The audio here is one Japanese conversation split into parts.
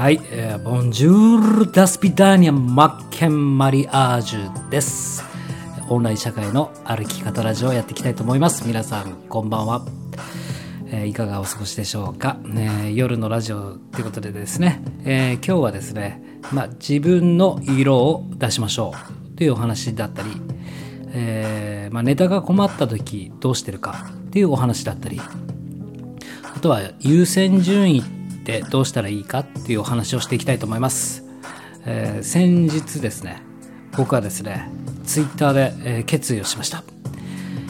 はい、えー、ボンジュール・ダスピダーニャ・マッケン・マリアージュです。オンライン社会の歩き方ラジオをやっていきたいと思います。皆さん、こんばんは。えーいかがお過ごしでしょうか、ね、夜のラジオということでですね、えー今日はですね、まあ、自分の色を出しましょうというお話だったり、えーまあ、ネタが困った時どうしてるかっていうお話だったりあとは優先順位ってどうしたらいいかっていうお話をしていきたいと思います。えー先日ですね、僕はですね、ツイッターで、えー決意をしました。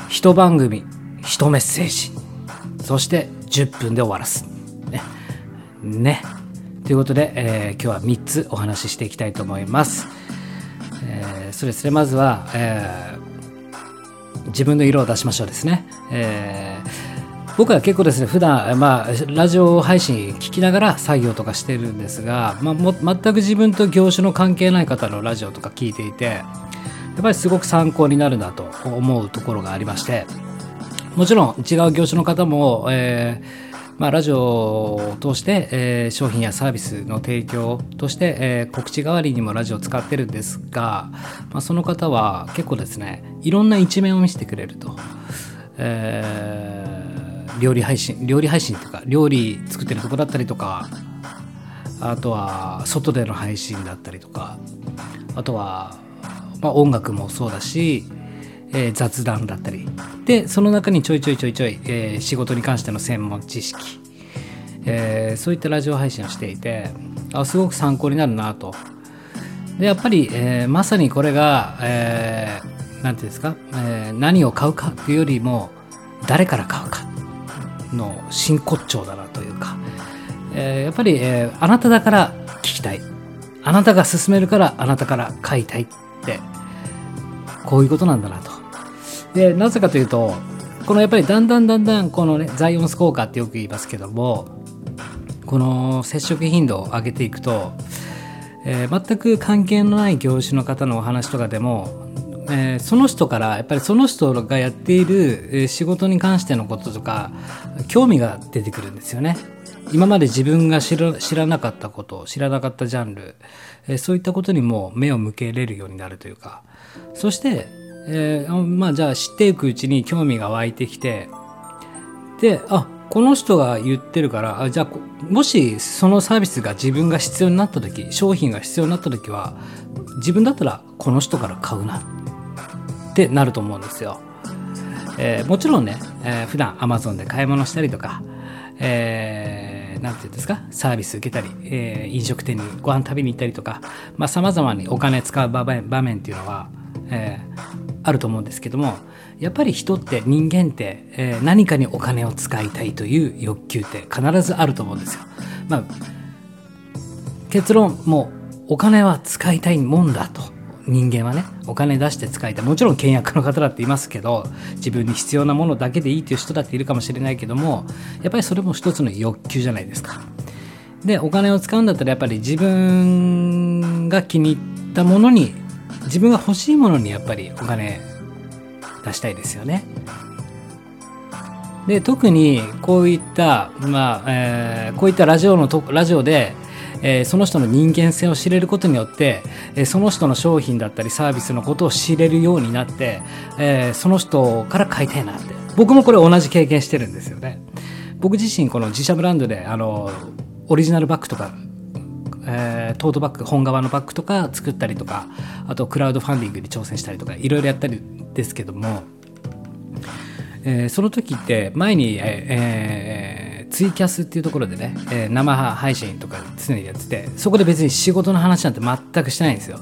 一番組、一メッセージ、そして10分で終わらす。ね。ね。ということで、えー今日は3つお話ししていきたいと思います。えーそうですね、まずは、えー自分の色を出しましょうですね。えー僕は結構ですね、普段、まあ、ラジオ配信聞きながら作業とかしてるんですが、まあ、も全く自分と業種の関係ない方のラジオとか聞いていて、やっぱりすごく参考になるなと思うところがありまして、もちろん違う業種の方も、えーまあ、ラジオを通して、えー商品やサービスの提供として、えー告知代わりにもラジオを使ってるんですが、まあ、その方は結構ですねいろんな一面を見せてくれると、え料理配信料理配信というか料理作ってるとこだったりとかあとは外での配信だったりとかあとは、まあ、音楽もそうだし、えー雑談だったり。でその中にちょいちょいちょいちょい、えー仕事に関しての専門知識、えーそういったラジオ配信をしていてあすごく参考になるなと。でやっぱり、えーまさにこれが、えーていうんですか、えー何を買うかっていうよりも誰から買うか。の真骨頂だなというか、えーやっぱり、えーあなただから聞きたい。あなたが勧めるからあなたから買いたいってこういうことなんだなと。でなぜかというとこのやっぱりだんだんだんだんこのねザイオンス効果ってよく言いますけどもこの接触頻度を上げていくと、えー全く関係のない業種の方のお話とかでも、えーその人からやっぱりその人がやっている仕事に関してのこととか興味が出てくるんですよね。今まで自分が知らなかったこと知らなかったジャンル、えーそういったことにも目を向けれるようになるというかそして、えーまあじゃあ知っていくうちに興味が湧いてきてであこの人が言ってるからあじゃあもしそのサービスが自分が必要になった時商品が必要になった時は自分だったらこの人から買うなってなると思うんですよ。えーもちろんね、えー普段 Amazon で買い物したりとか、えーなんていうんですかサービス受けたり、えー飲食店にご飯食べに行ったりとかさまざ、まにお金使う場面場面っていうのは、えーあると思うんですけどもやっぱり人って人間って、えー何かにお金を使いたいという欲求って必ずあると思うんですよ。まあ結論もうお金は使いたいもんだと人間はねお金出して使いたいもちろん倹約の方だっていますけど自分に必要なものだけでいいっていう人だっているかもしれないけどもやっぱりそれも一つの欲求じゃないですか。でお金を使うんだったらやっぱり自分が気に入ったものに自分が欲しいものにやっぱりお金出したいですよね。で特にこういった、まあえーこういったラジオのとラジオで、えーその人の人間性を知れることによって、えーその人の商品だったりサービスのことを知れるようになって、えーその人から買いたいなって。僕もこれ同じ経験してるんですよね。僕自身この自社ブランドであのオリジナルバッグとかえートートバッグ本革のバッグとか作ったりとかあとクラウドファンディングに挑戦したりとかいろいろやったりですけども、えーその時って前に、えーえツイキャスっていうところでね、えー生配信とか常にやっててそこで別に仕事の話なんて全くしてないんですよ。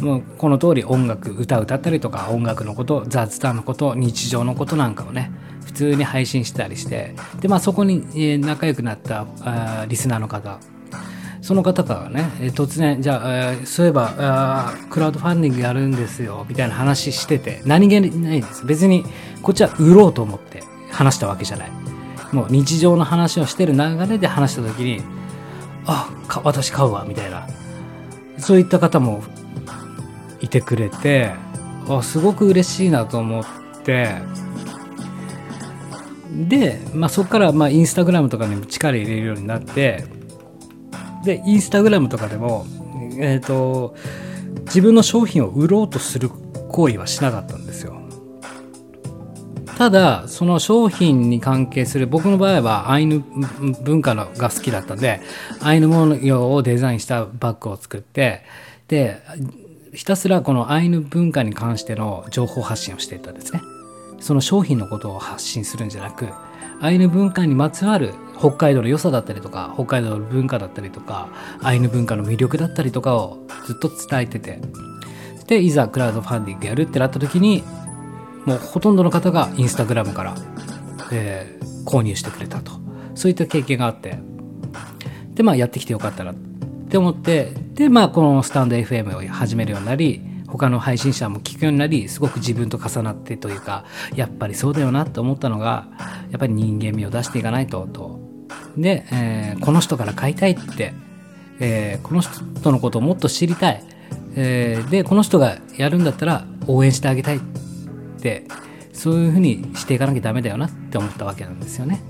もうこの通り音楽歌歌ったりとか音楽のこと雑談のこと日常のことなんかをね普通に配信したりしてで、まあ、そこに、えー仲良くなったあリスナーの方その方からね、えー突然、じゃあ、えーそういえばあ、クラウドファンディングやるんですよ、みたいな話してて、何気ないんです。別に、こっちは売ろうと思って話したわけじゃない。もう日常の話をしてる流れで話した時に、あ、か私買うわ、みたいな。そういった方もいてくれて、あすごく嬉しいなと思って、で、まあ、そこからまあインスタグラムとかにも力入れるようになってでインスタグラムとかでもえっ、と自分の商品を売ろうとする行為はしなかったんですよただその商品に関係する僕の場合はアイヌ文化のが好きだったんでアイヌ模様をデザインしたバッグを作ってでひたすらこのアイヌ文化に関しての情報発信をしていたんですね。その商品のことを発信するんじゃなくアイヌ文化にまつわる北海道の良さだったりとか北海道の文化だったりとかアイヌ文化の魅力だったりとかをずっと伝えてて。でいざクラウドファンディングやるってなった時にもうほとんどの方がインスタグラムから、えー、購入してくれたと。そういった経験があって。でまあやってきてよかったな。って思ってでまあこのスタンド FM を始めるようになり他の配信者も聞くようになりすごく自分と重なってというかやっぱりそうだよなって思ったのがやっぱり人間味を出していかないとと。で、えー、この人から買いたいって、えー、この人のことをもっと知りたい、えー、でこの人がやるんだったら応援してあげたい。ってそういうふうにしていかなきゃダメだよなって思ったわけなんですよね。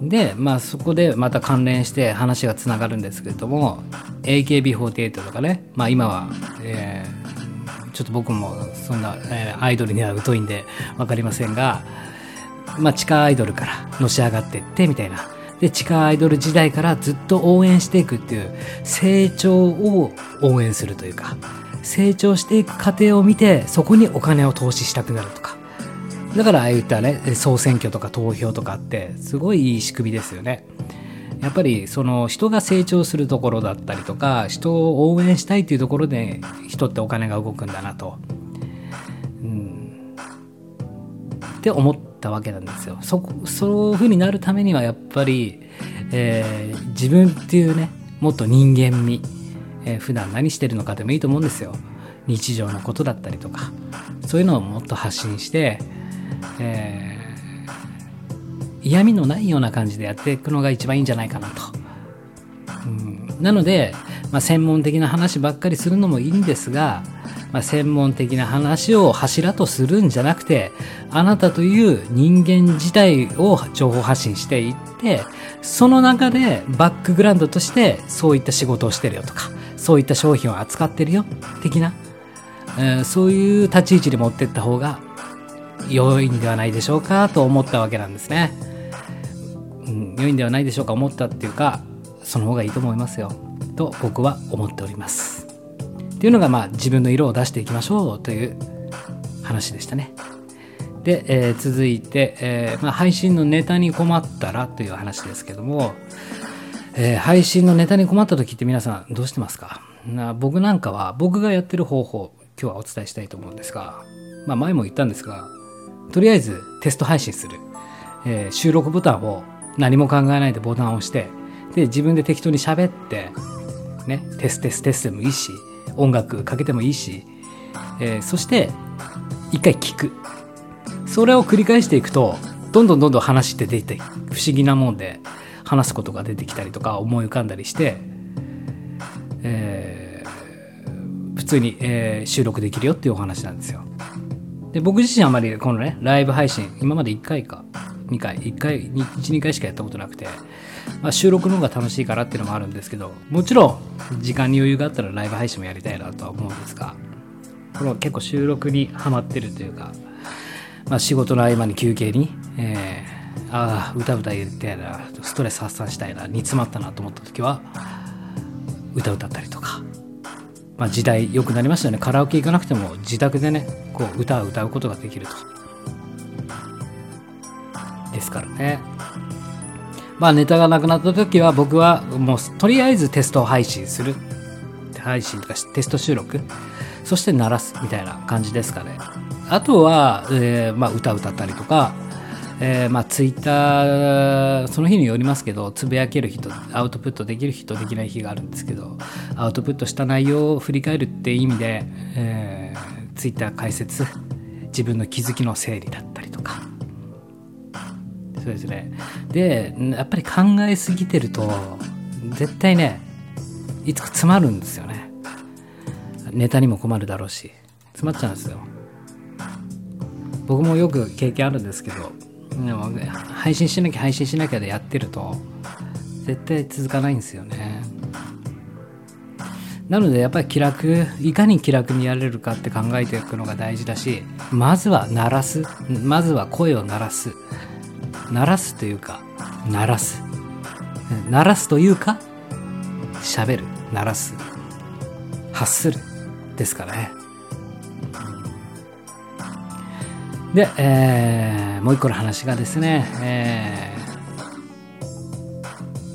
でまあそこでまた関連して話がつながるんですけれども AKB48 とかねまあ今は、えー、ちょっと僕もそんな、えー、アイドルには疎いんで分かりませんがまあ地下アイドルからのし上がってってみたいなで地下アイドル時代からずっと応援していくっていう成長を応援するというか成長していく過程を見てそこにお金を投資したくなるとか。だからああいったね総選挙とか投票とかってすごいいい仕組みですよね。やっぱりその人が成長するところだったりとか人を応援したいというところで人ってお金が動くんだなと、うん、って思ったわけなんですよ。そそういうふうになるためにはやっぱり、えー、自分っていうねもっと人間味。えー、普段何してるのかでもいいと思うんですよ。日常のことだったりとか。そういうのをもっと発信して、えー、嫌味のないような感じでやっていくのが一番いいんじゃないかなと、うん、なので、まあ、専門的な話ばっかりするのもいいんですがまあ、専門的な話を柱とするんじゃなくてあなたという人間自体を情報発信していってその中でバックグラウンドとしてそういった仕事をしてるよとか。そういった商品を扱ってるよ的な、えー、そういう立ち位置に持ってった方が良いんではないでしょうかと思ったわけなんですね。うん、良いんではないでしょうか思ったっていうかその方がいいと思いますよと僕は思っております。っていうのがまあ自分の色を出していきましょうという話でしたね。で、えー、続いて、えーまあ、配信のネタに困ったらという話ですけども、えー、配信のネタに困った時って皆さんどうしてますか？な僕なんかは僕がやってる方法今日はお伝えしたいと思うんですが、まあ、前も言ったんですがとりあえずテスト配信する、えー、収録ボタンを何も考えないでボタンを押してで自分で適当に喋ってねテステステスでもいいし音楽かけてもいいし、えー、そして一回聞く。それを繰り返していくとどんどんどんどん話って出て不思議なもんで話すことが出てきたりとか思い浮かんだりして、えー、普通に、えー、収録できるよっていうお話なんですよ。で僕自身あまりこのねライブ配信今まで1回か2回1回12回しかやったことなくて、まあ、収録の方が楽しいからっていうのもあるんですけどもちろん時間に余裕があったらライブ配信もやりたいなとは思うんですがこの結構収録にはまってるというか、まあ、仕事の合間に休憩に、えー、ああ歌歌言ってやなストレス発散したいな煮詰まったなと思った時は歌歌ったりとか、まあ、時代良くなりましたよね。カラオケ行かなくても自宅でねこう歌を歌うことができると。ですからね。まあネタがなくなった時は僕はもうとりあえずテスト配信する。配信とかテスト収録。そして鳴らすみたいな感じですかね。あとは、えー、まあ、歌歌ったりとか、えー、まあ、ツイッターその日によりますけどつぶやける人アウトプットできる日とできない日があるんですけどアウトプットした内容を振り返るっていう意味で、えー、ツイッター解説自分の気づきの整理だったりとか。そうですね。でやっぱり考えすぎてると絶対ねいつか詰まるんですよね。ネタにも困るだろうし。詰まっちゃうんですよ。僕もよく経験あるんですけど配信しなきゃ配信しなきゃでやってると絶対続かないんですよね。なのでやっぱり気楽いかに気楽にやれるかって考えていくのが大事だしまずは鳴らすまずは声を鳴らす。鳴らすというか鳴らす。鳴らすというか喋る鳴らす。発する。ですからね。で、えー、もう一個の話がですね、え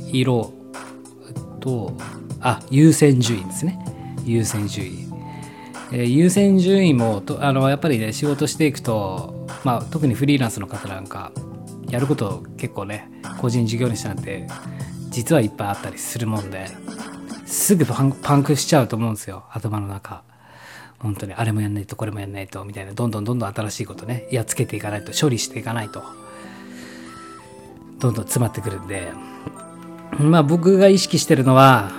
ー、色とあ優先順位ですね。優先順位、えー、優先順位もとあのやっぱりね仕事していくと、まあ、特にフリーランスの方なんかやること結構ね個人事業主なんて実はいっぱいあったりするもんですぐパンパンクしちゃうと思うんですよ頭の中。本当にあれもやんないとこれもやんないとみたいなどんどんどんどん新しいことねやっつけていかないと処理していかないとどんどん詰まってくるんでまあ僕が意識してるのは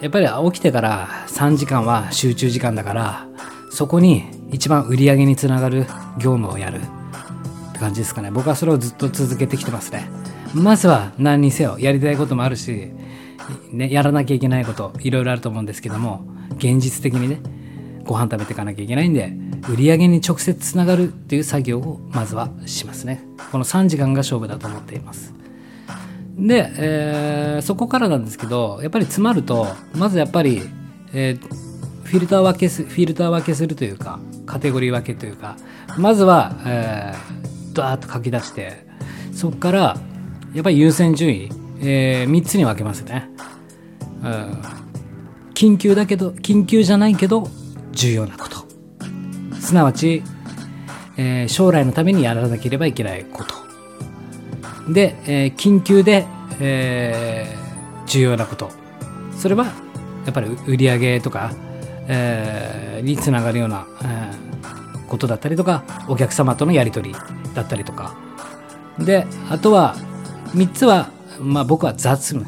やっぱり起きてから3時間は集中時間だからそこに一番売り上げにつながる業務をやるって感じですかね。僕はそれをずっと続けてきてますね。まずは何にせよやりたいこともあるし、ね、やらなきゃいけないこといろいろあると思うんですけども現実的にねご飯食べていかなきゃいけないんで売り上げに直接つながるっていう作業をまずはしますね。この3時間が勝負だと思っています。で、えー、そこからなんですけどやっぱり詰まるとまずやっぱり、えー、フィルター分けすフィルター分けするというかカテゴリー分けというかまずは、えー、ドワーッと書き出してそこからやっぱり優先順位、えー、3つに分けますね、うん、緊急だけど緊急じゃないけど重要なこと。すなわち、えー、将来のためにやらなければいけないこと。で、えー、緊急で、えー、重要なこと。それはやっぱり売り上げとか、えー、につながるような、えー、ことだったりとかお客様とのやり取りだったりとか。であとは3つは、まあ、僕は雑務、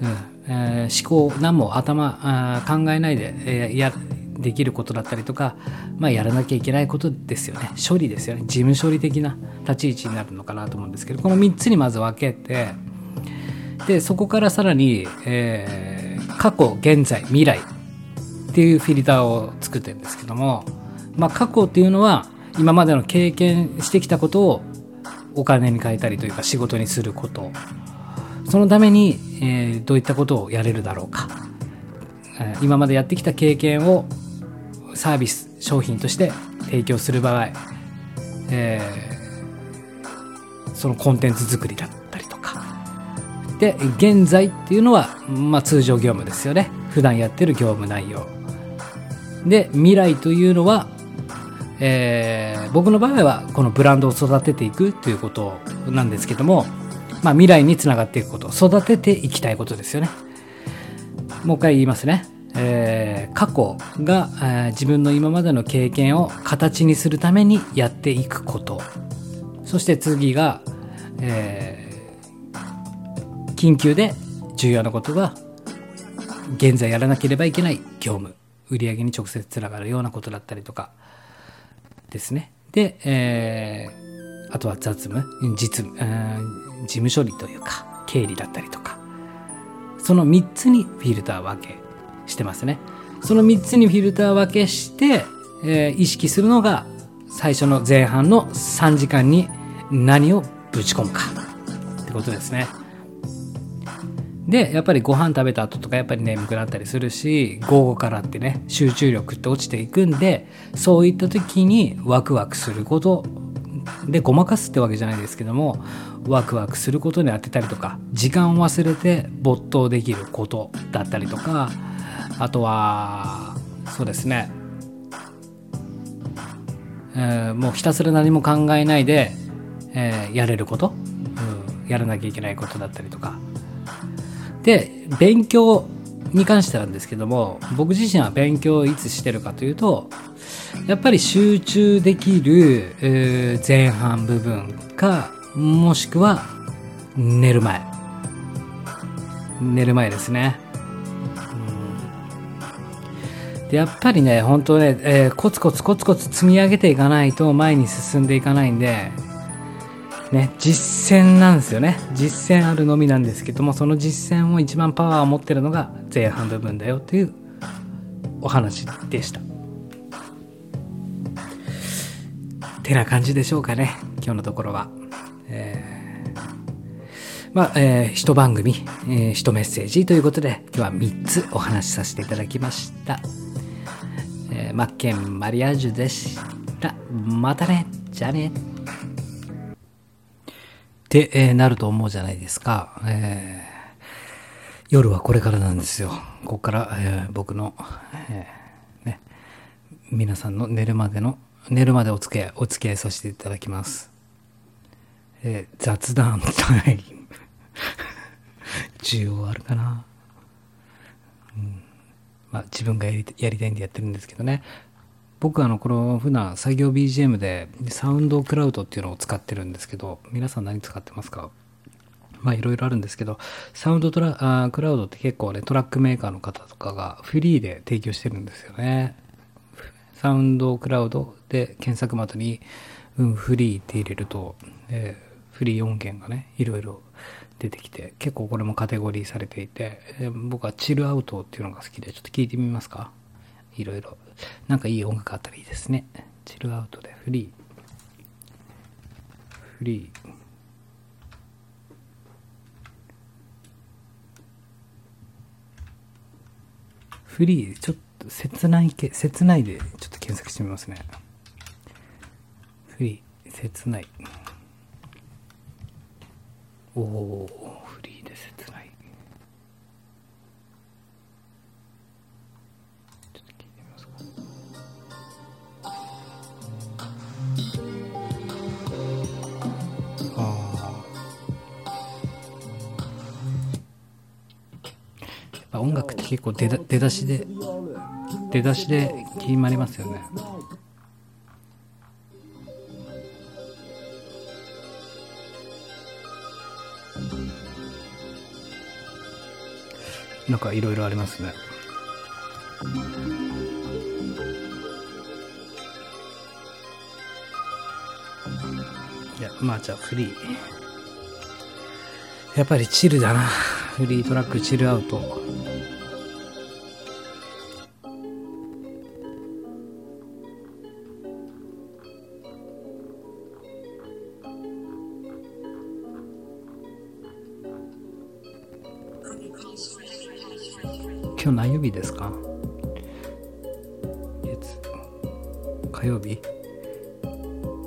うん。えー、思考何も頭考えないで、えー、やできることだったりとか、まあ、やらなきゃいけないことですよね。処理ですよね。事務処理的な立ち位置になるのかなと思うんですけどこの3つにまず分けてでそこからさらに、えー、過去現在未来っていうフィルターを作ってるんですけども、まあ、過去っていうのは今までの経験してきたことをお金に変えたりというか仕事にすること。そのために、えー、どういったことをやれるだろうか。今までやってきた経験をサービス商品として提供する場合、えー、そのコンテンツ作りだったりとか。で現在っていうのは、まあ、通常業務ですよね。普段やってる業務内容。で未来というのは、えー、僕の場合はこのブランドを育てていくということなんですけども、まあ、未来につながっていくこと育てていきたいことですよね。もう一回言いますね。えー、過去が、えー、自分の今までの経験を形にするためにやっていくこと。そして次が、えー、緊急で重要なことが現在やらなければいけない業務。売上に直接つながるようなことだったりとか。ですね。で、えー、あとは雑務。実務、えー、事務処理というか経理だったりとか。その3つにフィルター分け。してますね。その3つにフィルター分けして、えー、意識するのが最初の前半の3時間に何をぶち込むかってことですね。でやっぱりご飯食べた後とかやっぱり眠くなったりするし午後からってね集中力って落ちていくんでそういった時にワクワクすることでごまかすってわけじゃないですけどもワクワクすることに当てたりとか時間を忘れて没頭できることだったりとかあとはそうですね、えー、もうひたすら何も考えないで、えー、やれること、うん、やらなきゃいけないことだったりとか。で勉強に関してなんですけども僕自身は勉強をいつしてるかというとやっぱり集中できる、えー、前半部分かもしくは寝る前。寝る前ですね。でやっぱりね本当ね、えー、コツコツコツコツ積み上げていかないと前に進んでいかないんでね実践なんですよね実践あるのみなんですけどもその実践を一番パワーを持ってるのが前半部分だよっていうお話でした。てな感じでしょうかね、今日のところは。えー、まあ、えー、一番組、えー、一メッセージということで、今日は3つお話しさせていただきました。え、マッケンマリアージュでした。またね、じゃあね。って、えー、なると思うじゃないですか。えー、夜はこれからなんですよ。ここから、えー、僕の、え、ね、皆さんの寝るまでの寝るまでお付き合い、お付き合いさせていただきます。え、雑談タイム。需要あるかな、まあ自分がやりやりたいんでやってるんですけどね。僕あの、この普段作業 BGM でサウンドクラウドっていうのを使ってるんですけど、皆さん何使ってますか？まあいろいろあるんですけど、サウンドトラあクラウドって結構ね、トラックメーカーの方とかがフリーで提供してるんですよね。サウンドクラウドで検索窓に、うん、フリーって入れると、えー、フリー音源がね、いろいろ出てきて、結構これもカテゴリーされていて、え、僕はチルアウトっていうのが好きで、ちょっと聞いてみますか？いろいろ。なんかいい音楽あったらいいですね。チルアウトでフリー。フリー。フリー、ちょっと切ないけ、切ないでちょっと検索してみますね。フリー、切ない。おおフリーで切ない。ちょっと聞いてみますか。あやっぱ音楽って結構出だ出だしで出だしで決まりますよね。なんかいろいろありますね。いや、まあじゃあフリー。やっぱりチルだな。フリートラックチルアウト。今日何曜日ですか？月火曜日？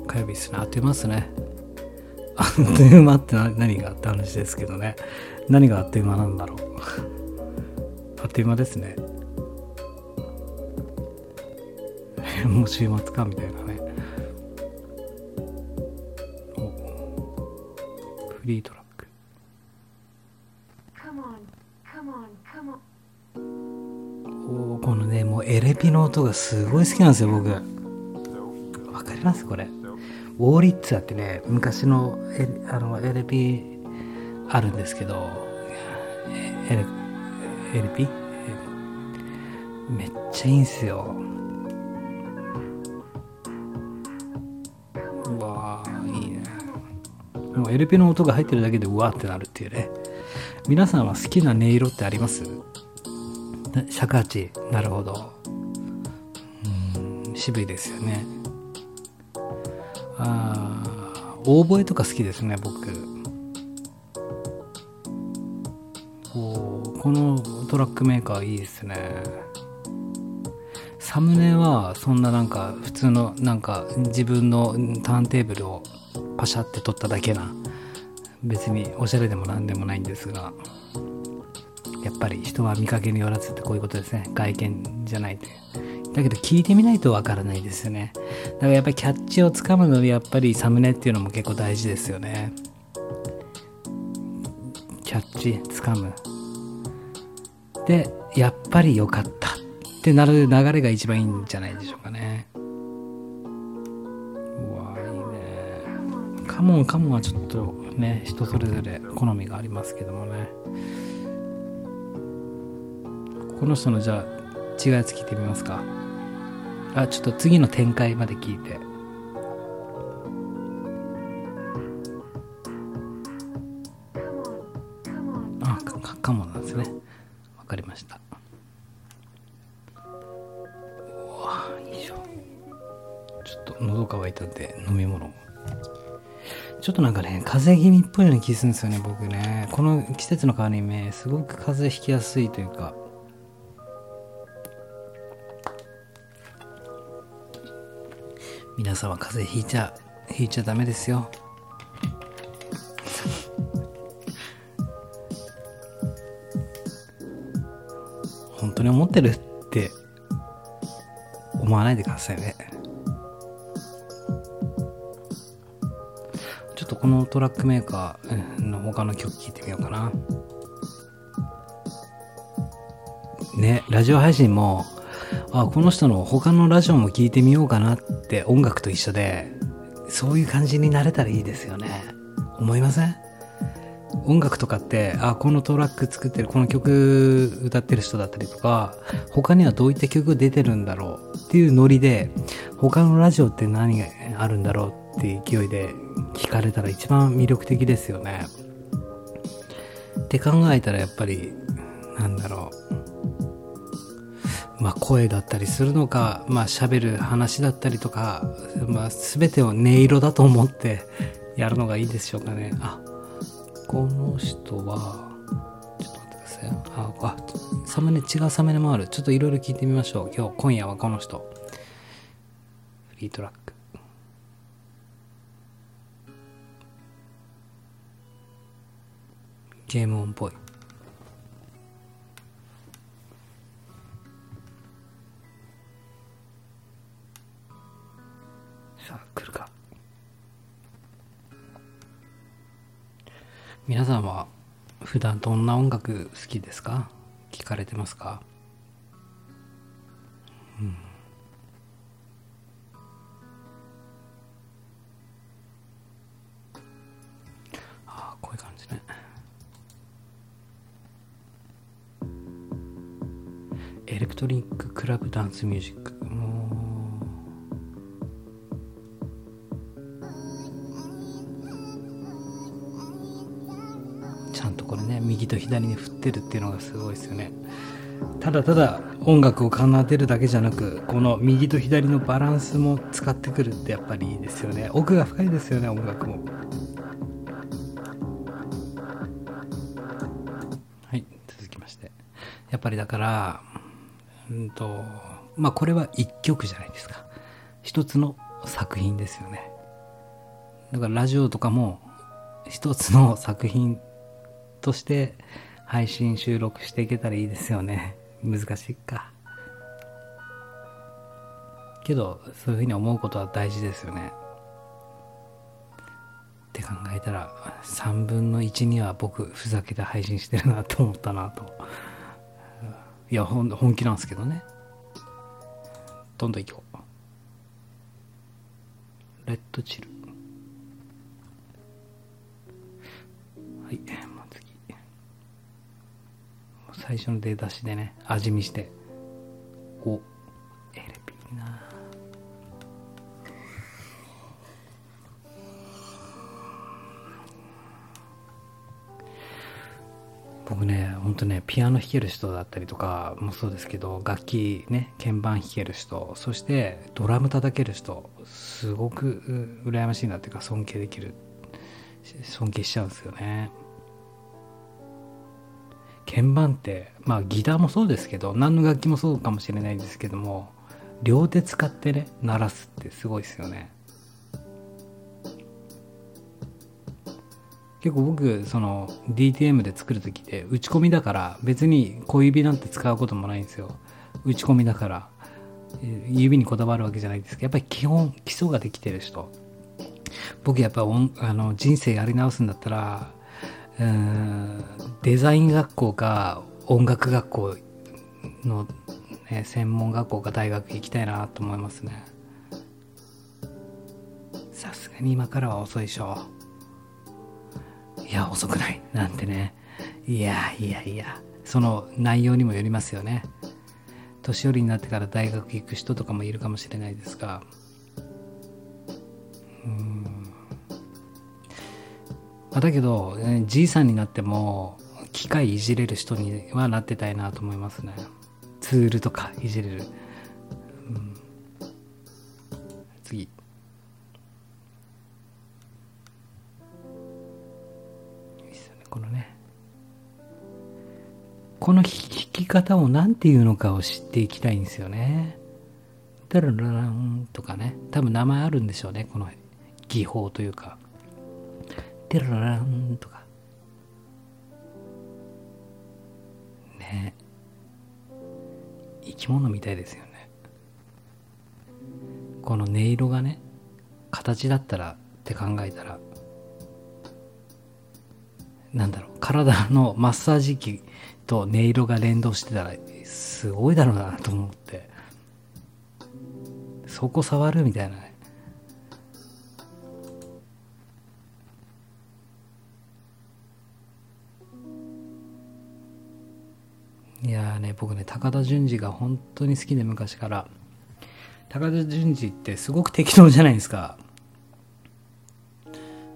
火曜日ですね。あっという間ですね。あっという間って何があって話ですけどね。何があっという間なんだろう。あっという間ですね。もう週末かみたいなね。フリートラこのねもうエレピの音がすごい好きなんですよ僕。わかります？これ。ウォーリッツァってね昔のエあのエレピあるんですけどエレエレピ？めっちゃいいんすよ。うわーいいね。もうエレピの音が入ってるだけでうわーってなるっていうね。皆さんは好きな音色ってあります？尺八なるほど。うん渋いですよね。ああオーボエとか好きですね僕。ここのトラックメーカーいいですね。サムネはそんななんか普通のなんか自分のターンテーブルをパシャって撮っただけな。別におしゃれでも何でもないんですが。ぱり人は見かけによらずってこういうことですね。外見じゃないとだけど聞いてみないとわからないですよね。だからやっぱりキャッチをつかむのでやっぱりサムネっていうのも結構大事ですよね。キャッチつかむ。で、やっぱり良かったってなる流れが一番いいんじゃないでしょうかね。うわいいね。カモンカモンはちょっとね、人それぞれ好みがありますけどもね。この人のじゃあ違うやつ聞いてみますか。あちょっと次の展開まで聞いて。あかかもなんですね。わかりました。しょちょっと喉乾いたんで飲み物ちょっとなんかね風邪気味っぽいような気するんですよね僕ね。この季節の変わり目すごく風邪ひきやすいというか。皆さんは風邪ひいちゃひいちゃダメですよ。本当に思ってるって思わないでくださいね。ちょっとこのトラックメーカーの他の曲聴いてみようかな。ねラジオ配信もあこの人の他のラジオも聴いてみようかなって音楽と一緒でそういう感じになれたらいいですよね。思いません？音楽とかってあこのトラック作ってるこの曲歌ってる人だったりとか他にはどういった曲出てるんだろうっていうノリで他のラジオって何があるんだろうっていう勢いで聞かれたら一番魅力的ですよね。って考えたらやっぱりなんだろう。まあ声だったりするのかまあ喋る話だったりとか、まあ、全てを音色だと思ってやるのがいいでしょうかねあこの人は、ちょっと待ってください。あ、あ、サムネ、違うサムネもある。ちょっといろいろ聞いてみましょう。今日、今夜はこの人。フリートラック。ゲームオンっぽい。さあ、来るか。皆さんは普段どんな音楽好きですか？聞かれてますか？うん。ああこういう感じね。エレクトリッククラブダンスミュージック。もう左に振ってるっていうのがすごいですよね。ただただ音楽を奏でるだけじゃなくこの右と左のバランスも使ってくるってやっぱりいいですよね。奥が深いですよね音楽も。はい続きまして。やっぱりだからうんとまあこれは一曲じゃないですか。一つの作品ですよね。だからラジオとかも一つの作品として配信収録していけたらいいですよね。難しいか。けどそういうふうに思うことは大事ですよね。って考えたら3分の1には僕ふざけて配信してるなと思ったなと。いやほん本気なんですけどね。どんどんいこう。レッドチル。はい。最初の出だしでね味見して。おエレピーな。僕ねほんとねピアノ弾ける人だったりとかもそうですけど楽器ね鍵盤弾ける人そしてドラム叩ける人すごく羨ましいなっていうか尊敬できる尊敬しちゃうんですよね。鍵盤ってまあギターもそうですけど何の楽器もそうかもしれないですけども両手使ってね鳴らすってすごいですよね。結構僕その DTM で作る時って打ち込みだから別に小指なんて使うこともないんですよ。打ち込みだから指にこだわるわけじゃないですけどやっぱり基本基礎ができてる人。僕やっぱあの人生やり直すんだったらうんデザイン学校か音楽学校の、ね、専門学校か大学行きたいなと思いますね。さすがに今からは遅いでしょ。いや遅くない。なんてね。いやいやいや。その内容にもよりますよね。年寄りになってから大学行く人とかもいるかもしれないですが。うん。まあ、だけど、えじいさんになっても機械いじれる人にはなってたいなと思いますね。ツールとかいじれる、うん、次。このね。この弾き方を何て言うのかを知っていきたいんですよね。ダララランとかね。多分名前あるんでしょうねこの技法というか。テララランとか。ね生き物みたいですよね。この音色がね形だったらって考えたらなんだろう体のマッサージ機と音色が連動してたらすごいだろうなと思ってそこ触るみたいなね僕ね高田純次が本当に好きで昔から。高田純次ってすごく適当じゃないですか。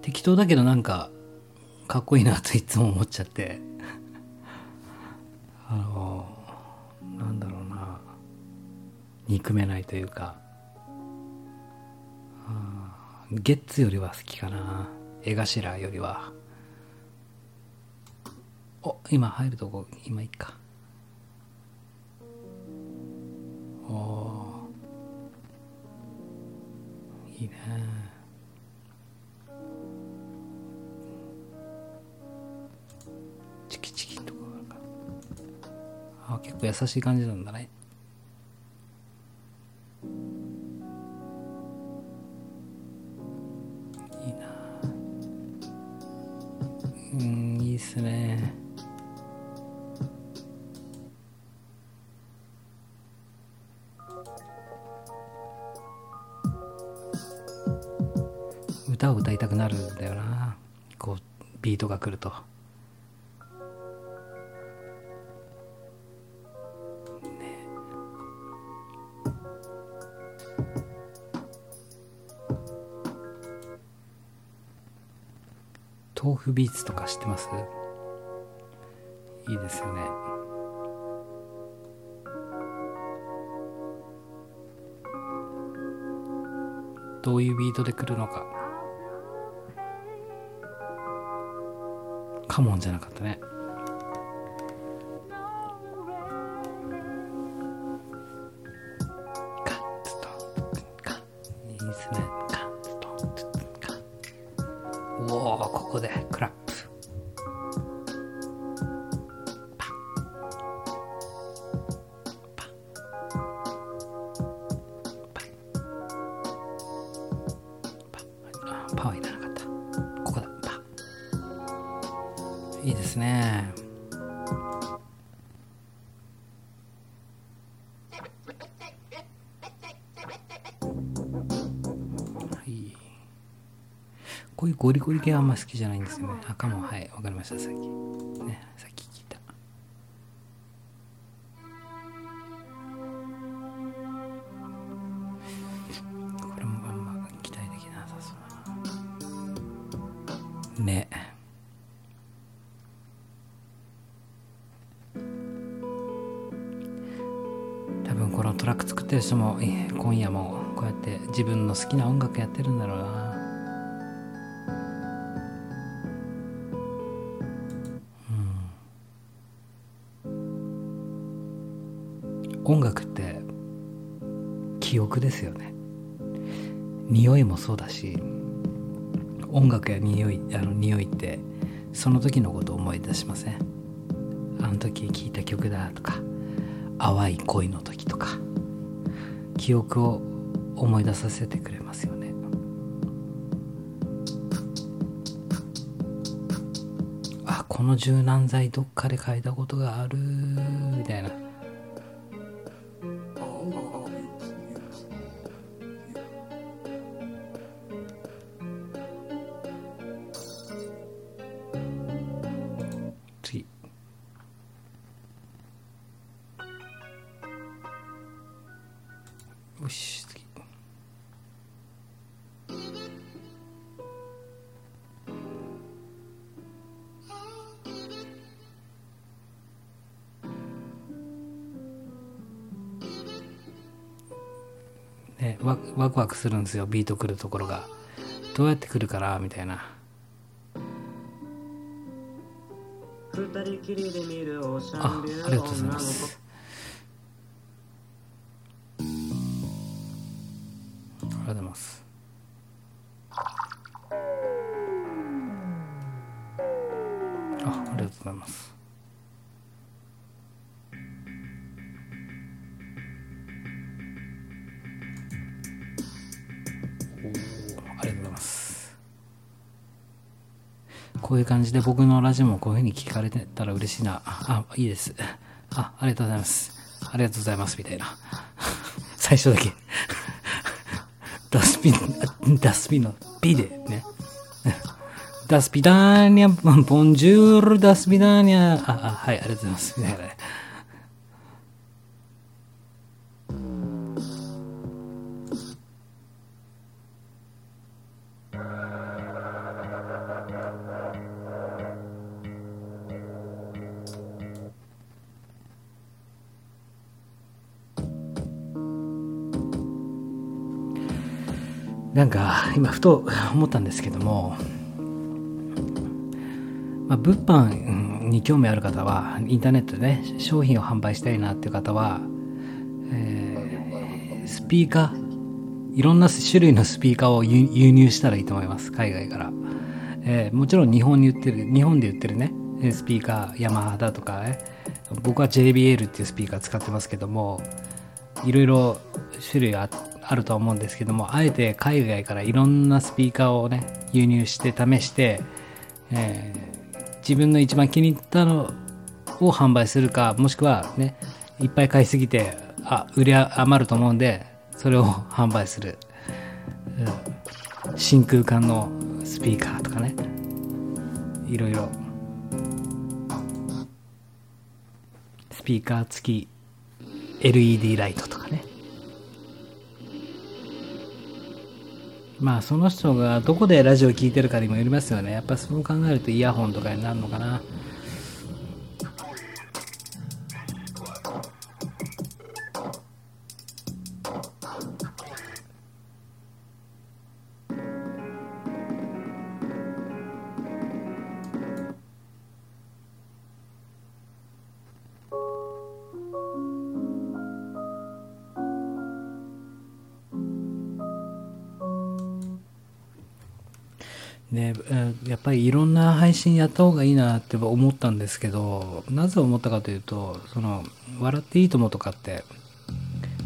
適当だけどなんかかっこいいなといつも思っちゃって。あのなんだろうな。憎めないというか。ゲッツよりは好きかな。絵頭よりは。お今入るとこ今いいか。おいいね。チキチキとかあ結構優しい感じなんだね。いいな。うんいいっすね。歌を歌いたくなるんだよな。こうビートが来ると。豆腐ビーツとか知ってます？いいですよね。どういうビートで来るのか。カモンじゃなかったね。ゴリゴリ系あんま好きじゃないんですよね。赤もはいわかりました。さっき。ねさっき聞いた。これもあんま期待できなさそうだな。ね。多分このトラック作ってる人も今夜もこうやって自分の好きな音楽やってるんだろうな。音楽や匂いあの匂いってその時のことを思い出しません？あの時聴いた曲だとか淡い恋の時とか記憶を思い出させてくれますよね。あこの柔軟剤どっかで嗅いだことがあるみたいな。クするんですよビート来るところが。どうやって来るかなみたいな。あありがとうございますいう感じで僕のラジオもこういう風に聞かれてたら嬉しいな。あ、いいです。あ、ありがとうございます。ありがとうございます。みたいな。最初だけ ダスピン、ダスピンの P でね。ダスピダーニャ、ボンジュール、ダスピダーニャ。あ、あはい、ありがとうございます。みたいな。なんか今ふと思ったんですけども、まあ、物販に興味ある方はインターネットでね商品を販売したいなっていう方は、えー、スピーカーいろんな種類のスピーカーを輸入したらいいと思います海外から、えー、もちろん日本に売ってる日本で売ってるねスピーカーヤマハだとかね僕は JBL っていうスピーカー使ってますけどもいろいろ種類あってあると思うんですけどもあえて海外からいろんなスピーカーをね輸入して試して、えー、自分の一番気に入ったのを販売するかもしくはねいっぱい買いすぎてあ売り余ると思うんでそれを販売する、うん、真空管のスピーカーとかね。いろいろ。スピーカー付き LED ライトとかね。まあその人がどこでラジオ聴いてるかにもよりますよね。やっぱそう考えるとイヤホンとかになるのかな。ね、やっぱりいろんな配信やった方がいいなって思ったんですけどなぜ思ったかというと「その笑っていいとも」とかって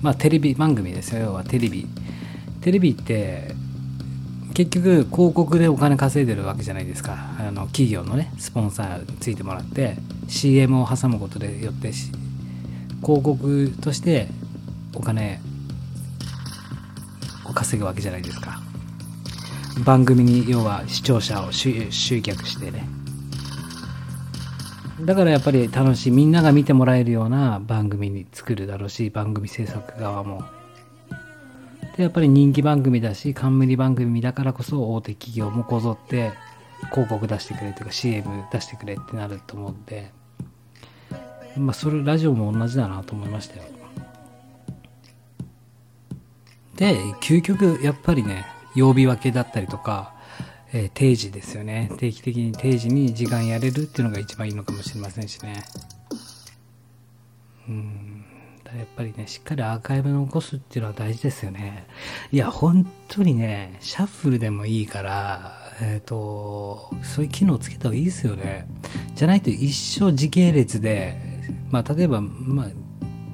まあテレビ番組ですよ。要はテレビ。テレビって結局広告でお金稼いでるわけじゃないですか。あの企業のねスポンサーついてもらって CM を挟むことでよって広告としてお金を稼ぐわけじゃないですか。番組に要は視聴者を集客してね。だからやっぱり楽しいみんなが見てもらえるような番組に作るだろうし番組制作側も。でやっぱり人気番組だし冠番組だからこそ大手企業もこぞって広告出してくれというか CM 出してくれってなると思うんで。まあそれラジオも同じだなと思いましたよ。で究極やっぱりね曜日分けだったりとか、えー、定時ですよね。定期的に定時に時間やれるっていうのが一番いいのかもしれませんしね。うん。やっぱりね、しっかりアーカイブ残すっていうのは大事ですよね。いや、本当にね、シャッフルでもいいから、えっ、ー、と、そういう機能つけた方がいいですよね。じゃないと一生時系列で、まあ、例えば、まあ、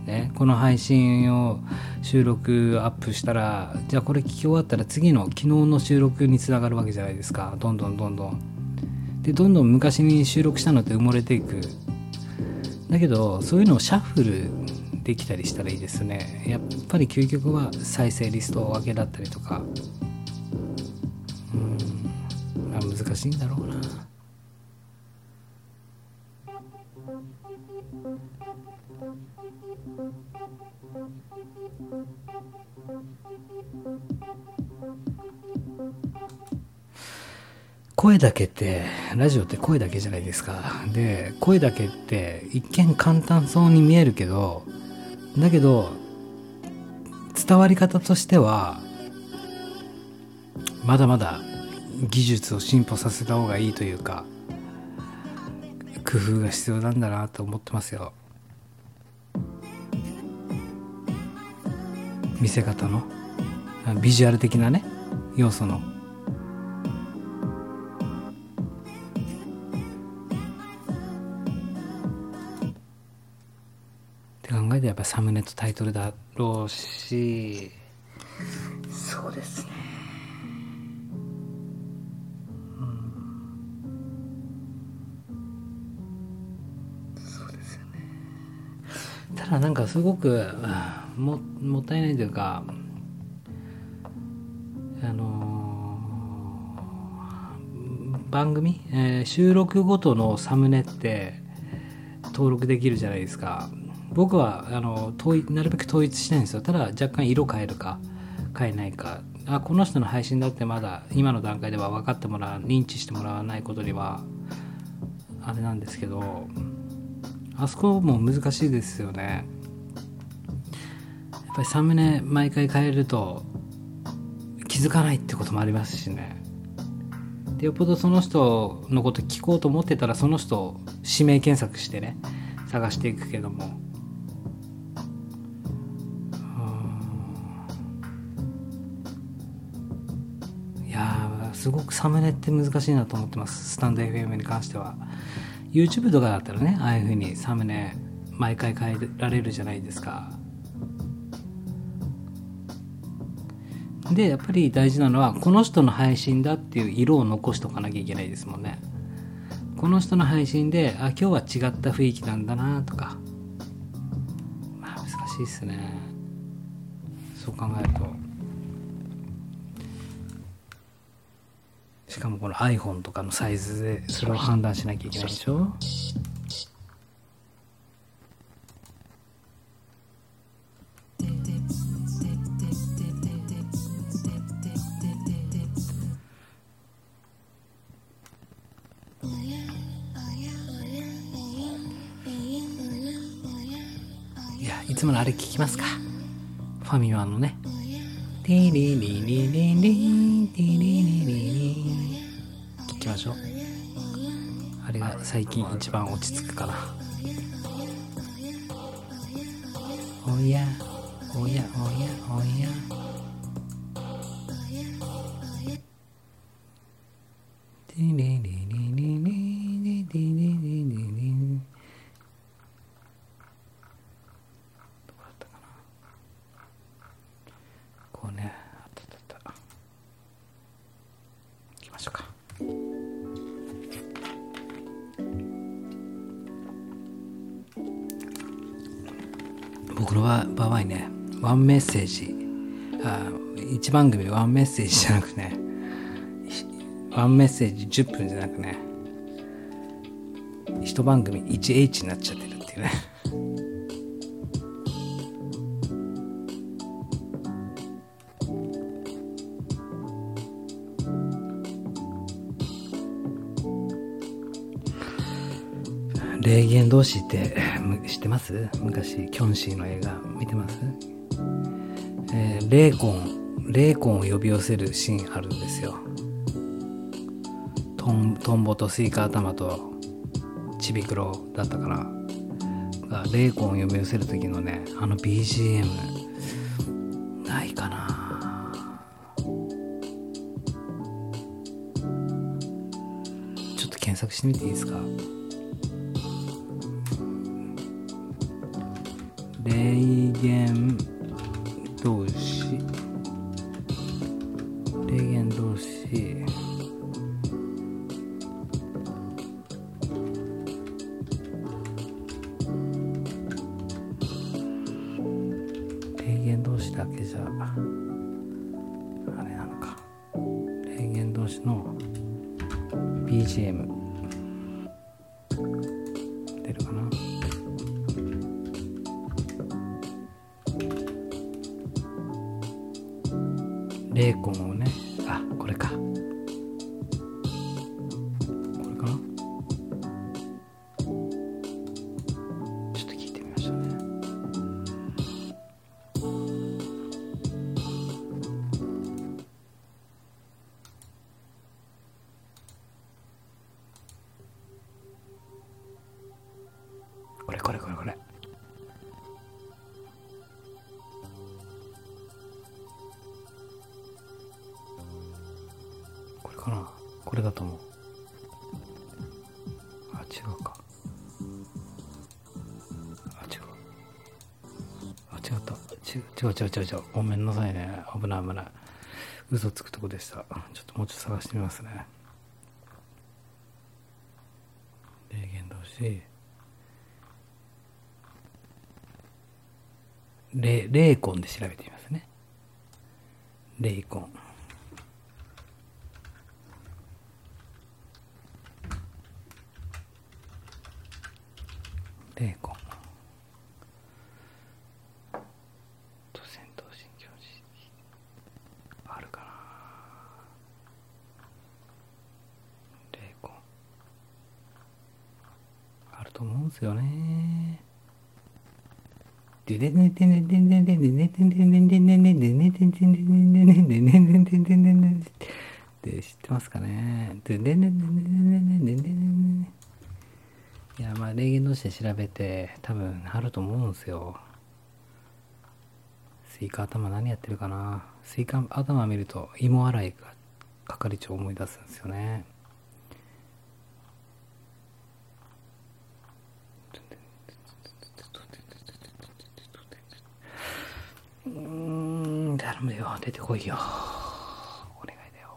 ね、この配信を収録アップしたらじゃあこれ聞き終わったら次の昨日の収録につながるわけじゃないですか。どんどんどんどん。でどんどん昔に収録したのって埋もれていく。だけどそういうのをシャッフルできたりしたらいいですね。やっぱり究極は再生リスト分けだったりとか。うん。あ難しいんだろうな。声だけってラジオって声だけじゃないですか。で声だけって一見簡単そうに見えるけどだけど伝わり方としてはまだまだ技術を進歩させた方がいいというか工夫が必要なんだなと思ってますよ。見せ方のビジュアル的なね要素の。って考えてやっぱサムネとタイトルだろうし。そうですね。ただなんかすごくももったいないというかあのー番組、えー収録ごとのサムネって登録できるじゃないですか。僕はあの統なるべく統一したいんですよ。ただ若干色変えるか変えないか。あこの人の配信だってまだ今の段階では分かってもらう認知してもらわないことにはあれなんですけど。あそこも難しいですよね。やっぱりサムネ毎回変えると気づかないってこともありますしね。でよっぽどその人のこと聞こうと思ってたらその人を指名検索してね探していくけども。いやすごくサムネって難しいなと思ってます。スタンド FM に関しては。YouTube とかだったらねああいう風にサムネ毎回変えられるじゃないですか。でやっぱり大事なのはこの人の配信だっていう色を残しとかなきゃいけないですもんね。この人の配信であ今日は違った雰囲気なんだなとか。まあ難しいっすね。そう考えると。かもこの iPhone とかのサイズでそれを判断しなきゃいけないでしょ？いやいつものあれ聞きますか。ファミマのね。ティリリリリリティリリリリきましょう。あれが最近一番落ち着くかな。おやおやおやおや。セージ。あ1番組ワンメッセージじゃなくね。ワンメッセージ10分じゃなくね。一番組 1H になっちゃってるっていうね。霊言同士って知ってます？昔キョンシーの映画見てます、霊魂霊魂を呼び寄せるシーンあるんですよ。トントンボとスイカ頭とちびくろだったかなが霊魂を呼び寄せる時のねあの BGM ないかな。ちょっと検索してみていいですか？これこれこれ。これかな？これだと思う。あ違うか。あ違う。あ違った。違う違う違う違うごめんなさいね。危ない危ない。嘘つくとこでした。ちょっともうちょっと探してみますね。霊言同士。レ、レーコンで調べてみますね。レイコン。レコン。調べて多分あると思うんですよ。スイカ頭何やってるかな。スイカ頭見ると芋洗坂係長思い出すんですよね。うーん頼むよ。出てこいよお願いだよ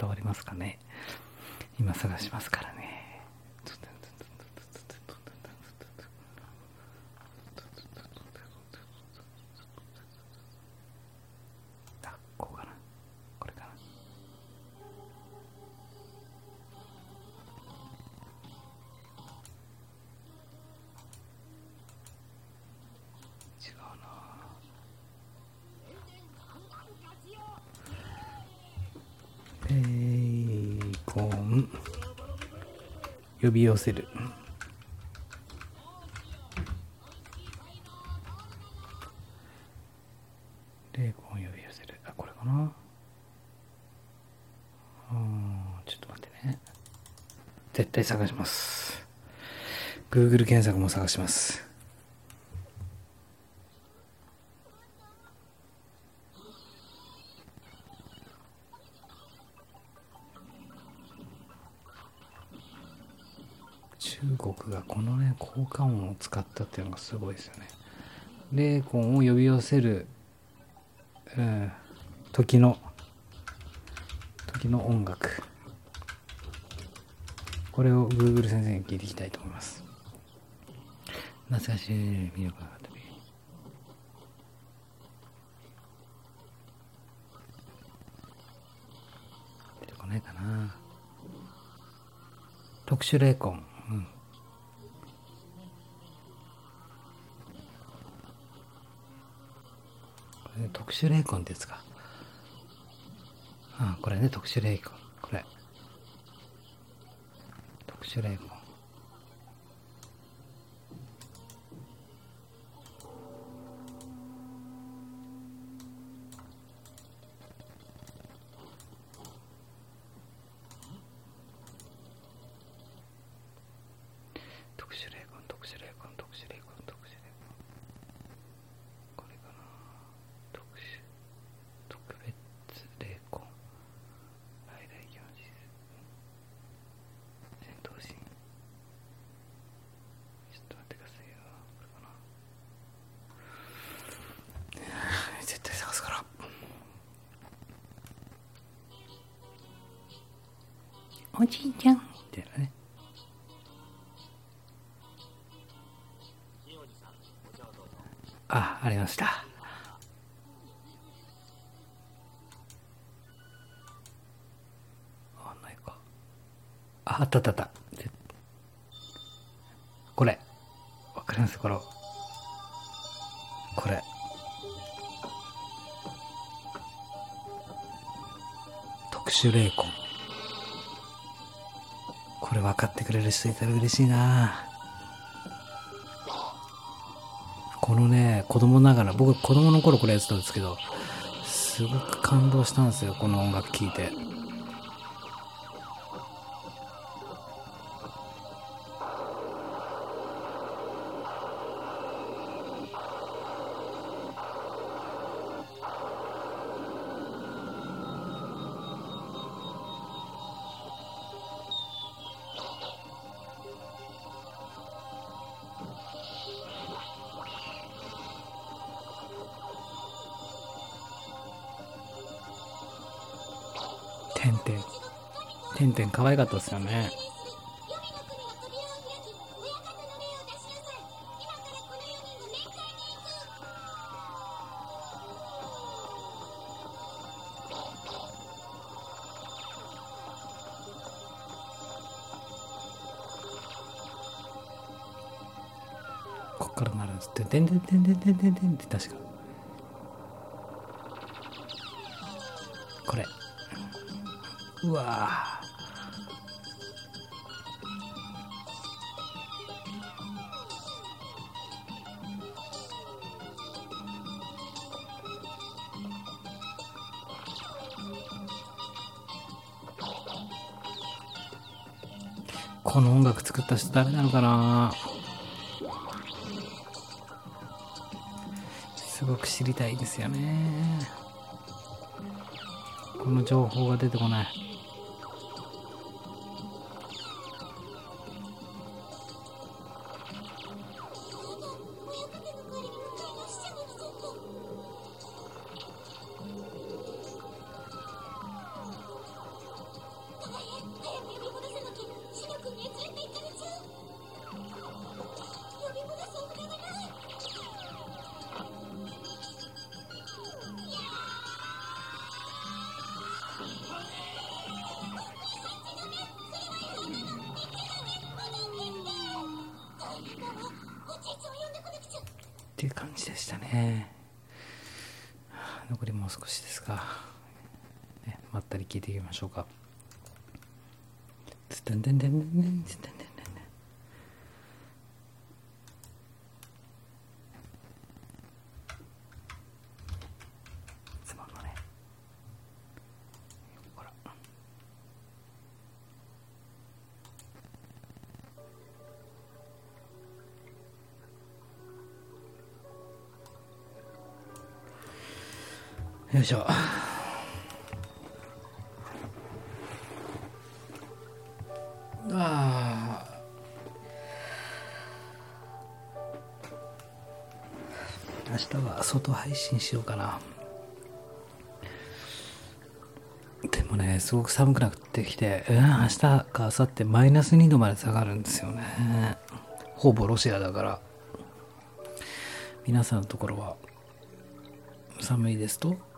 伝わりますかね。今探しますからね。呼び寄せる。霊魂を呼び寄せる。あこれかな？うんちょっと待ってね。絶対探します。Google 検索も探します中国がこのね効果音を使ったっていうのがすごいですよね。霊魂を呼び寄せる、うん、時の時の音楽。これを Google 先生に聞いていきたいと思います。懐かしい魅力があった出てこないかな。特殊霊魂うんこれ特殊霊魂ってやつかあこれね特殊霊魂これ。特殊霊魂特殊霊魂特殊霊魂特殊霊魂特殊霊魂これかな特殊特別霊魂来来行事戦闘神ちょっと待ってくださいよこれかな絶対探すからおじいちゃんみたいなねあ、ありました。あ、ないか。あ、あったあったあった。これ。わかります？これ。これ。特殊霊魂。分かってくれる人いたら嬉しいなこのね、子供ながら、僕子供の頃これやってたんですけど、すごく感動したんですよ、この音楽聴いて。てんてん。てんてん可愛かったですよね。こっからなるんですって、でんでんでんでんでんでんでんって確か。わ。この音楽作った人誰なのかな？すごく知りたいですよね。この情報が出てこない。もう少しですが、ね、まったり聞いていきましょうか。よいしょ。ああ明日は外配信しようかな。でもねすごく寒くなってきて、うん、明日か明後日マイナス2度まで下がるんですよね。ほぼロシアだから。皆さんのところは寒いですと？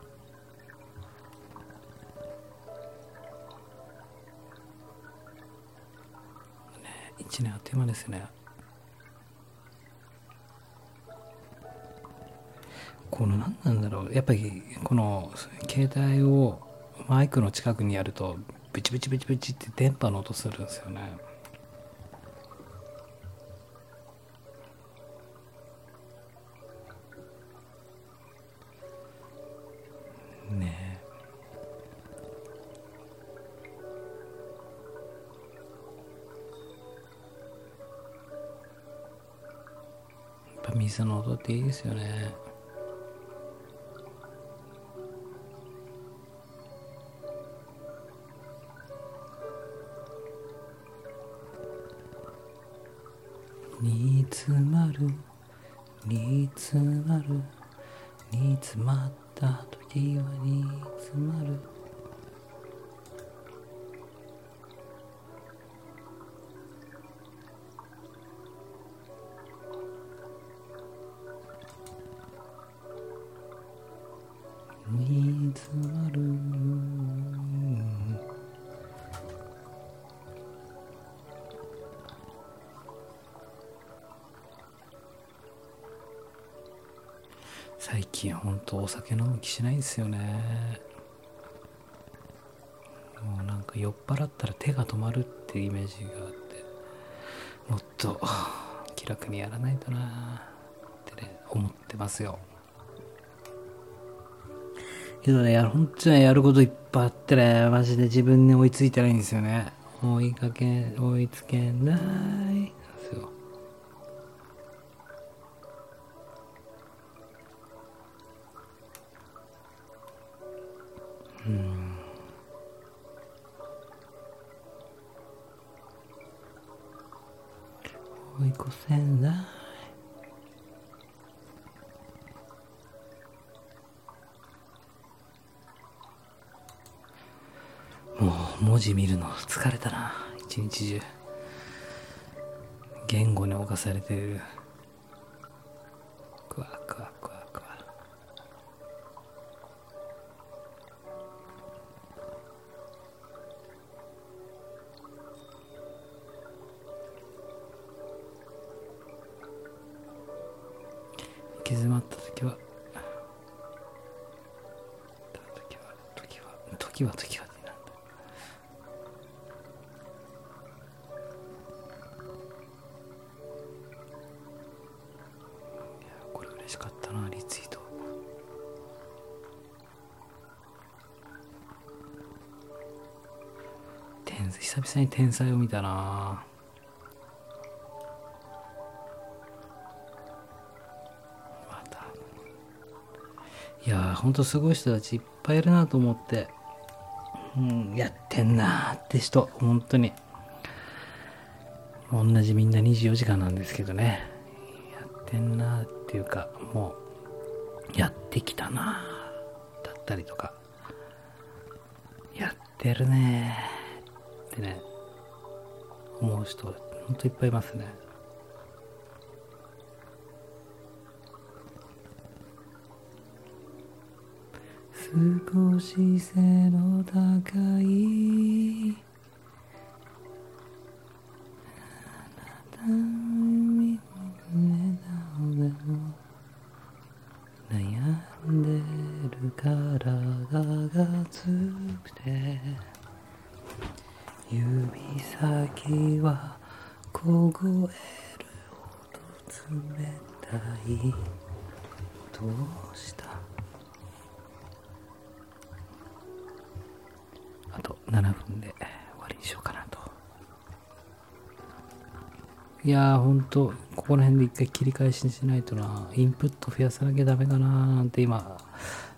1年あっという間ですね。この何なんだろう。やっぱりこの携帯をマイクの近くにやるとブチブチブチブチって電波の音するんですよねね。やっぱ水の音っていいですよね煮詰まる煮詰まる煮詰まった時は煮詰まるる。最近ほんとお酒飲む気しないんですよね。もうなんか酔っ払ったら手が止まるっていうイメージがあって。もっと気楽にやらないとなってね思ってますよ。けどね、や本当にやることいっぱいあってね、マジで自分に追いついてないんですよね。追いかけ、追いつけない一日中言語に侵されてる。クワクワクワクワ行き詰まった時は。時は。時は時は時は。久に天才を見たな。また。いやーほんとすごい人たちいっぱいいるなと思って。うんやってんなーって人本当に。同じみんな24時間なんですけどね。やってんなーっていうかもうやってきたなー。だったりとか。やってるねー。ってね思う人ほんといっぱいいますね。少し背の高いあなたの海に目でも悩んでる体が熱くて指先は凍えるほど冷たいどうしたあと7分で終わりにしようかなと。いやー、ほんと、ここら辺で一回切り返しにしないとな、インプット増やさなきゃダメかなーなんて今、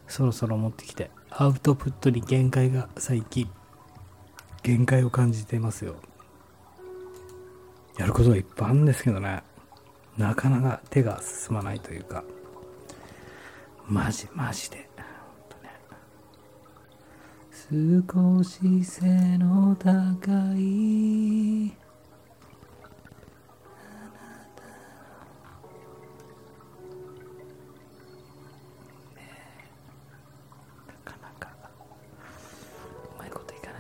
そろそろ思ってきて、アウトプットに限界が最近、限界を感じていますよ。やることはいっぱいあるんですけどね、なかなか手が進まないというか、マジマジで。少し背の高い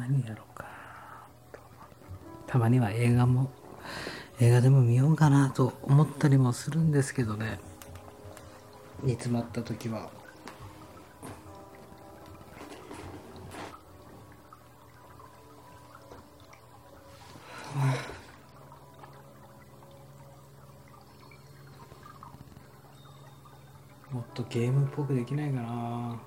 何やろうか。たまには映画も映画でも見ようかなと思ったりもするんですけどね。煮詰まった時は。もっとゲームっぽくできないかな、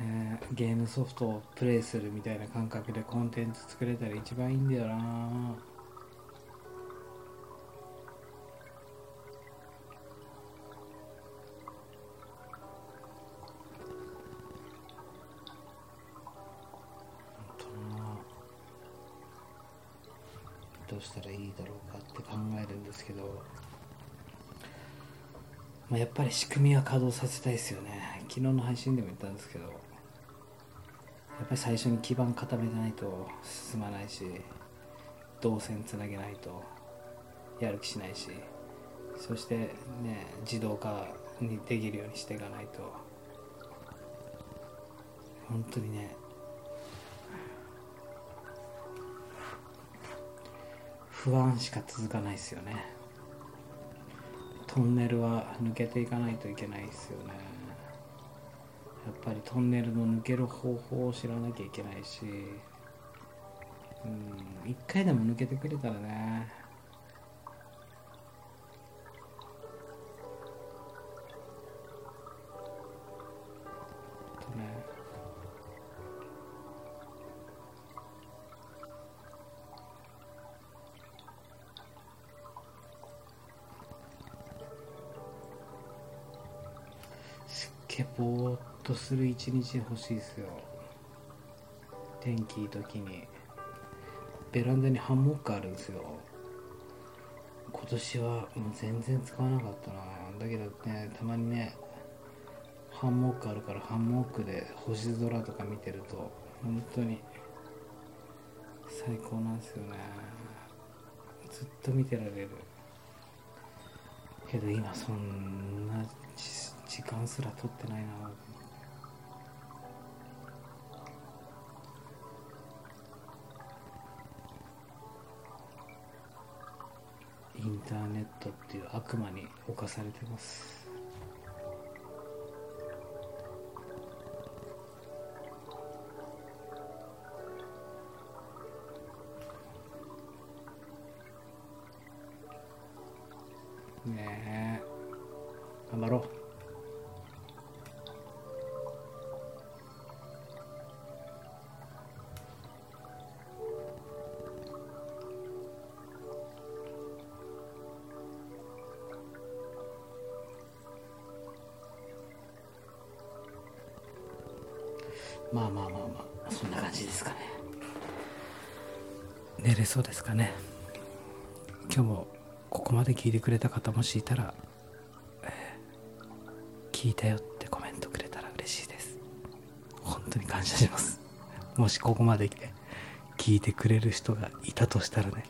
えーゲームソフトをプレイするみたいな感覚でコンテンツ作れたら一番いいんだよな。本当な。どうしたらいいだろうかって考えるんですけど。まあ、やっぱり仕組みは稼働させたいですよね。昨日の配信でも言ったんですけどやっぱり最初に基盤固めないと進まないし動線つなげないとやる気しないしそしてね自動化にできるようにしていかないと本当にね不安しか続かないですよね。トンネルは抜けていかないといけないですよね。やっぱりトンネルの抜ける方法を知らなきゃいけないし。うん一回でも抜けてくれたらね。とする一日欲しいですよ。天気いい時に。ベランダにハンモックあるんですよ。今年はもう全然使わなかったな。だけどねたまにねハンモックあるからハンモックで星空とか見てると本当に最高なんですよね。ずっと見てられる。けど今そんな時間すら取ってないな。インターネットっていう悪魔に侵されてます。聞いてくれた方もしいたら、えー聞いたよってコメントくれたら嬉しいです。本当に感謝します。もしここまで聞いてくれる人がいたとしたらね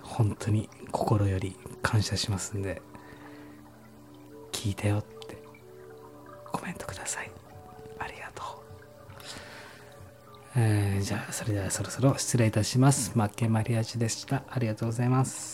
本当に心より感謝しますんで聞いたよってコメントください。ありがとう。えーじゃあそれではそろそろ失礼いたします。マッケマリアージュでした。ありがとうございます。